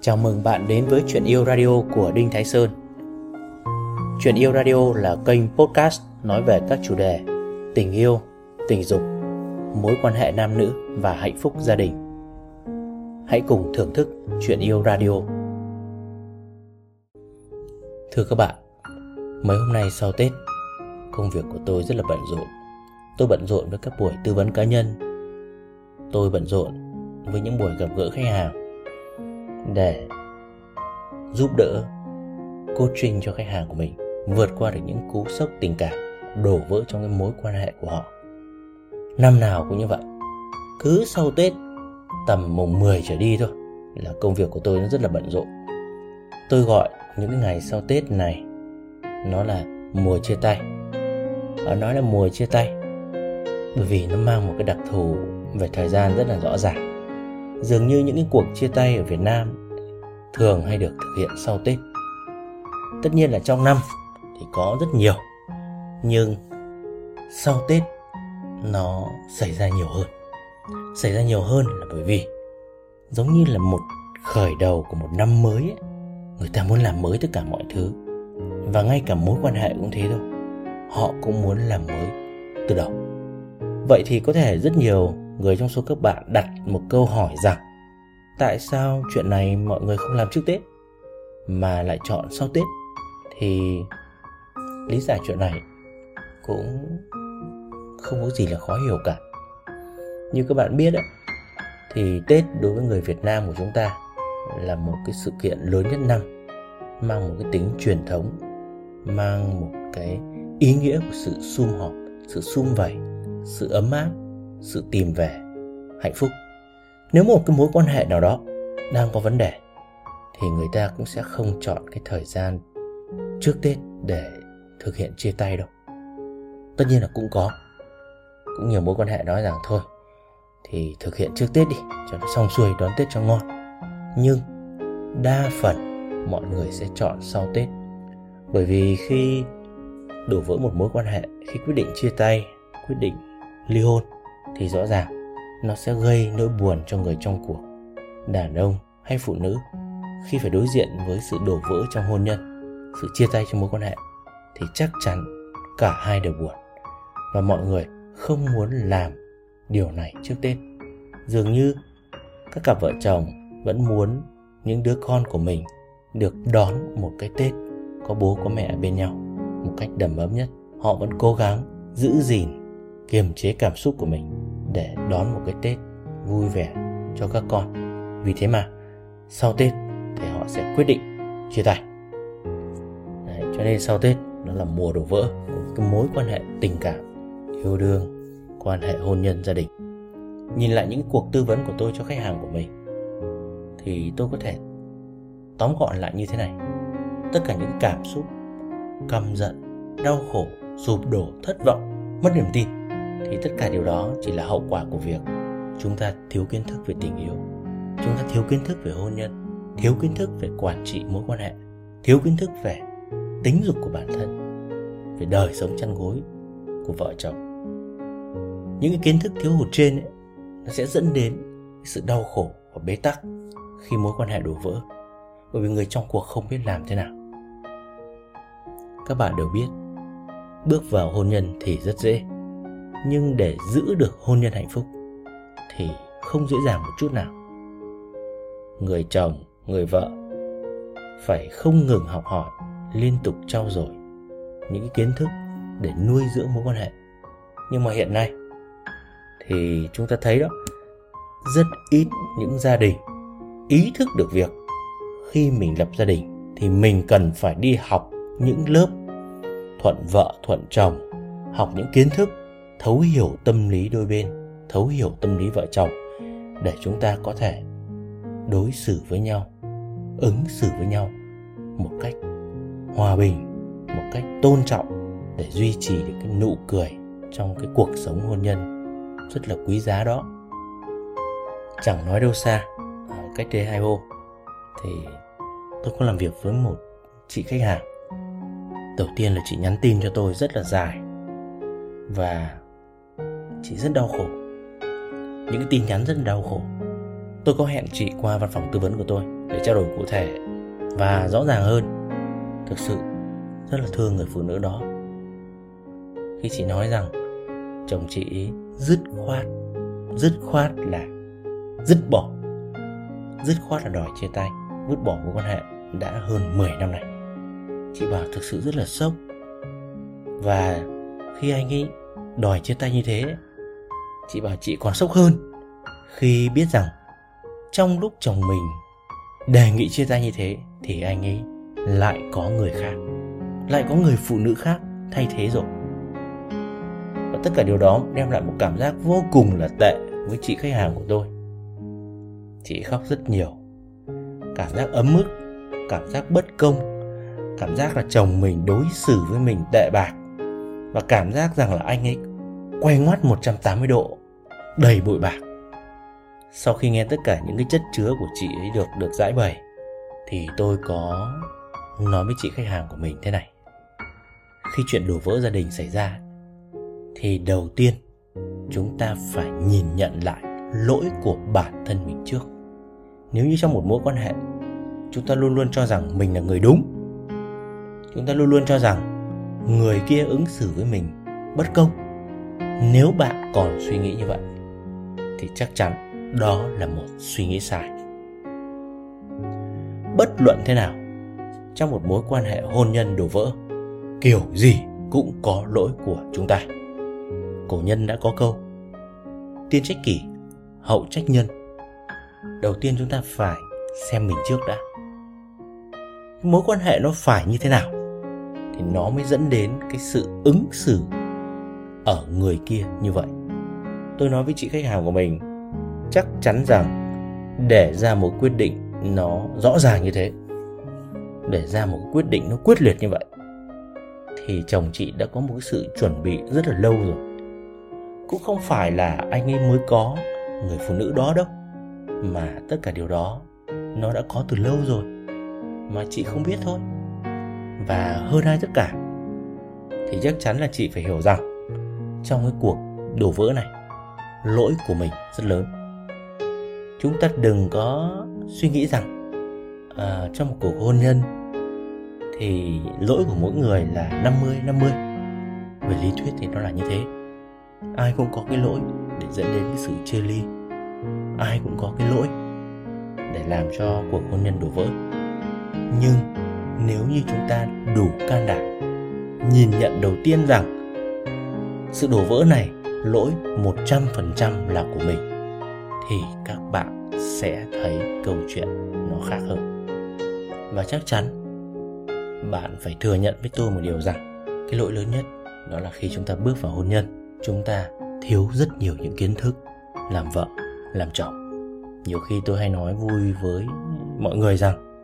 Chào mừng bạn đến với Chuyện Yêu Radio của Đinh Thái Sơn. Chuyện Yêu Radio là kênh podcast nói về các chủ đề tình yêu, tình dục, mối quan hệ nam nữ và hạnh phúc gia đình. Hãy cùng thưởng thức Chuyện Yêu Radio. Thưa các bạn, mấy hôm nay sau Tết, công việc của tôi rất là bận rộn. Tôi bận rộn với các buổi tư vấn cá nhân. Tôi bận rộn với những buổi gặp gỡ khách hàng để giúp đỡ coaching cho khách hàng của mình, vượt qua được những cú sốc tình cảm, đổ vỡ trong cái mối quan hệ của họ. Năm nào cũng như vậy. Cứ sau Tết tầm mùng 10 trở đi thôi là công việc của tôi nó rất là bận rộn. Tôi gọi những cái ngày sau Tết này, nó là mùa chia tay. Ở nói là mùa chia tay bởi vì nó mang một cái đặc thù về thời gian rất là rõ ràng dường như những cái cuộc chia tay ở Việt Nam thường hay được thực hiện sau Tết. Tất nhiên là trong năm thì có rất nhiều, nhưng sau Tết nó xảy ra nhiều hơn. Xảy ra nhiều hơn là bởi vì giống như là một khởi đầu của một năm mới ấy, người ta muốn làm mới tất cả mọi thứ và ngay cả mối quan hệ cũng thế thôi họ cũng muốn làm mới từ đầu vậy thì có thể rất nhiều người trong số các bạn đặt một câu hỏi rằng tại sao chuyện này mọi người không làm trước Tết mà lại chọn sau Tết thì lý giải chuyện này cũng không có gì là khó hiểu cả. Như các bạn biết thì Tết đối với người Việt Nam của chúng ta là một cái sự kiện lớn nhất năm, mang một cái tính truyền thống, mang một cái ý nghĩa của sự sum họp, sự sum vầy, sự ấm áp sự tìm về, hạnh phúc. Nếu một cái mối quan hệ nào đó đang có vấn đề, thì người ta cũng sẽ không chọn cái thời gian trước tết để thực hiện chia tay đâu. Tất nhiên là cũng có, cũng nhiều mối quan hệ nói rằng thôi, thì thực hiện trước tết đi, cho nó xong xuôi, đón tết cho ngon. Nhưng đa phần mọi người sẽ chọn sau tết. Bởi vì khi đổ vỡ một mối quan hệ, khi quyết định chia tay, quyết định ly hôn thì rõ ràng nó sẽ gây nỗi buồn cho người trong cuộc, đàn ông hay phụ nữ, khi phải đối diện với sự đổ vỡ trong hôn nhân, sự chia tay trong mối quan hệ, thì chắc chắn cả hai đều buồn. Và mọi người không muốn làm điều này trước tết. Dường như các cặp vợ chồng vẫn muốn những đứa con của mình được đón một cái tết có bố, có mẹ bên nhau một cách đầm ấm nhất. Họ vẫn cố gắng giữ gìn kiềm chế cảm xúc của mình để đón một cái Tết vui vẻ cho các con. Vì thế mà sau Tết thì họ sẽ quyết định chia tay. Đấy, cho nên sau Tết nó là mùa đổ vỡ của cái mối quan hệ tình cảm, yêu đương, quan hệ hôn nhân gia đình. Nhìn lại những cuộc tư vấn của tôi cho khách hàng của mình thì tôi có thể tóm gọn lại như thế này. Tất cả những cảm xúc căm giận, đau khổ, sụp đổ, thất vọng, mất niềm tin thì tất cả điều đó chỉ là hậu quả của việc chúng ta thiếu kiến thức về tình yêu. Chúng ta thiếu kiến thức về hôn nhân thiếu kiến thức về quản trị mối quan hệ thiếu kiến thức về tính dục của bản thân về đời sống chăn gối của vợ chồng. Những cái kiến thức thiếu hụt trên ấy, nó sẽ dẫn đến sự đau khổ và bế tắc khi mối quan hệ đổ vỡ. Bởi vì người trong cuộc không biết làm thế nào. Các bạn đều biết bước vào hôn nhân thì rất dễ nhưng để giữ được hôn nhân hạnh phúc thì không dễ dàng một chút nào. Người chồng, người vợ phải không ngừng học hỏi, liên tục trau dồi những kiến thức để nuôi dưỡng mối quan hệ. Nhưng mà hiện nay thì chúng ta thấy đó, rất ít những gia đình ý thức được việc khi mình lập gia đình thì mình cần phải đi học những lớp thuận vợ, thuận chồng, học những kiến thức thấu hiểu tâm lý đôi bên, thấu hiểu tâm lý vợ chồng để chúng ta có thể đối xử với nhau, ứng xử với nhau một cách hòa bình, một cách tôn trọng để duy trì được cái nụ cười trong cái cuộc sống hôn nhân rất là quý giá đó. Chẳng nói đâu xa cách đây hai hôm thì tôi có làm việc với một chị khách hàng. Đầu tiên là chị nhắn tin cho tôi rất là dài và chị rất đau khổ những cái tin nhắn rất đau khổ tôi có hẹn chị qua văn phòng tư vấn của tôi để trao đổi cụ thể và rõ ràng hơn. Thực sự rất là thương người phụ nữ đó. Khi chị nói rằng chồng chị dứt khoát, dứt khoát là dứt bỏ, dứt khoát là đòi chia tay, vứt bỏ mối quan hệ đã hơn 10 năm này. Chị bảo thực sự rất là sốc. Và khi anh ấy đòi chia tay như thế, chị bảo chị còn sốc hơn. Khi biết rằng trong lúc chồng mình đề nghị chia tay như thế thì anh ấy lại có người khác, lại có người phụ nữ khác thay thế rồi. Và tất cả điều đó đem lại một cảm giác vô cùng là tệ với chị khách hàng của tôi. Chị khóc rất nhiều. Cảm giác ấm ức, cảm giác bất công, cảm giác là chồng mình đối xử với mình tệ bạc. Và cảm giác rằng là anh ấy quay ngoắt 180 độ đầy bụi bạc. Sau khi nghe tất cả những cái chất chứa của chị ấy được được giải bày, thì tôi có nói với chị khách hàng của mình thế này. Khi chuyện đổ vỡ gia đình xảy ra, thì đầu tiên chúng ta phải nhìn nhận lại lỗi của bản thân mình trước. Nếu như trong một mối quan hệ, chúng ta luôn luôn cho rằng mình là người đúng, chúng ta luôn luôn cho rằng người kia ứng xử với mình bất công, nếu bạn còn suy nghĩ như vậy thì chắc chắn đó là một suy nghĩ sai. Bất luận thế nào, trong một mối quan hệ hôn nhân đổ vỡ, kiểu gì cũng có lỗi của chúng ta. Cổ nhân đã có câu, tiên trách kỷ, hậu trách nhân. Đầu tiên chúng ta phải xem mình trước đã. Mối quan hệ nó phải như thế nào thì nó mới dẫn đến cái sự ứng xử ở người kia như vậy tôi nói với chị khách hàng của mình, chắc chắn rằng để ra một quyết định nó rõ ràng như thế, để ra một quyết định nó quyết liệt như vậy, thì chồng chị đã có một cái sự chuẩn bị rất là lâu rồi. Cũng không phải là anh ấy mới có người phụ nữ đó đâu, mà tất cả điều đó nó đã có từ lâu rồi, mà chị không biết thôi. Và hơn ai tất cả, thì chắc chắn là chị phải hiểu rằng trong cái cuộc đổ vỡ này lỗi của mình rất lớn chúng ta đừng có suy nghĩ rằng à, trong một cuộc hôn nhân thì lỗi của mỗi người là 50 50. Về lý thuyết thì nó là như thế. Ai cũng có cái lỗi để dẫn đến cái sự chia ly. Ai cũng có cái lỗi để làm cho cuộc hôn nhân đổ vỡ. Nhưng nếu như chúng ta đủ can đảm nhìn nhận đầu tiên rằng sự đổ vỡ này lỗi 100% là của mình, thì các bạn sẽ thấy câu chuyện nó khác hơn. Và chắc chắn bạn phải thừa nhận với tôi một điều rằng cái lỗi lớn nhất đó là khi chúng ta bước vào hôn nhân, chúng ta thiếu rất nhiều những kiến thức làm vợ, làm chồng nhiều khi tôi hay nói vui với mọi người rằng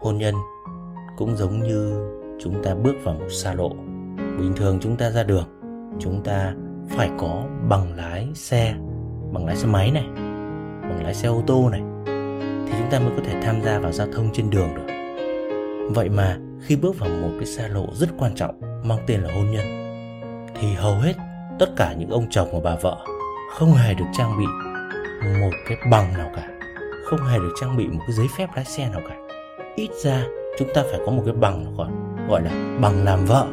hôn nhân cũng giống như chúng ta bước vào một xa lộ bình thường chúng ta ra đường, chúng ta phải có bằng lái xe, bằng lái xe máy này, bằng lái xe ô tô này, thì chúng ta mới có thể tham gia vào giao thông trên đường được. Vậy mà khi bước vào một cái xa lộ rất quan trọng, mang tên là hôn nhân, thì hầu hết tất cả những ông chồng và bà vợ không hề được trang bị một cái bằng nào cả, không hề được trang bị một cái giấy phép lái xe nào cả. Ít ra chúng ta phải có một cái bằng nào còn, gọi là bằng làm vợ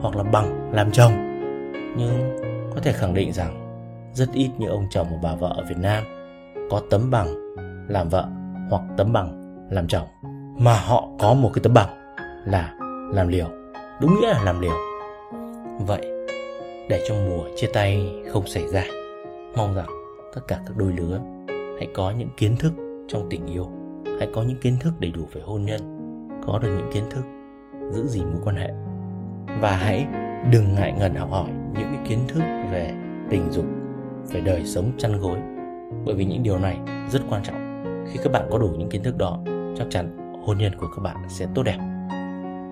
hoặc là bằng làm chồng. Nhưng có thể khẳng định rằng rất ít những ông chồng và bà vợ ở Việt Nam có tấm bằng làm vợ hoặc tấm bằng làm chồng, mà họ có một cái tấm bằng là làm liều, đúng nghĩa là làm liều. Vậy để cho mùa chia tay không xảy ra, mong rằng tất cả các đôi lứa hãy có những kiến thức trong tình yêu, hãy có những kiến thức đầy đủ về hôn nhân, có được những kiến thức giữ gìn mối quan hệ. Và hãy đừng ngại ngần học hỏi kiến thức về tình dục, về đời sống chăn gối. Bởi vì những điều này rất quan trọng. Khi các bạn có đủ những kiến thức đó, chắc chắn hôn nhân của các bạn sẽ tốt đẹp.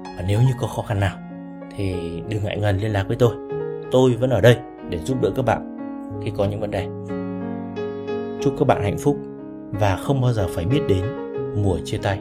Và nếu như có khó khăn nào, thì đừng ngại ngần liên lạc với tôi. Tôi vẫn ở đây để giúp đỡ các bạn khi có những vấn đề. Chúc các bạn hạnh phúc và không bao giờ phải biết đến mùa chia tay.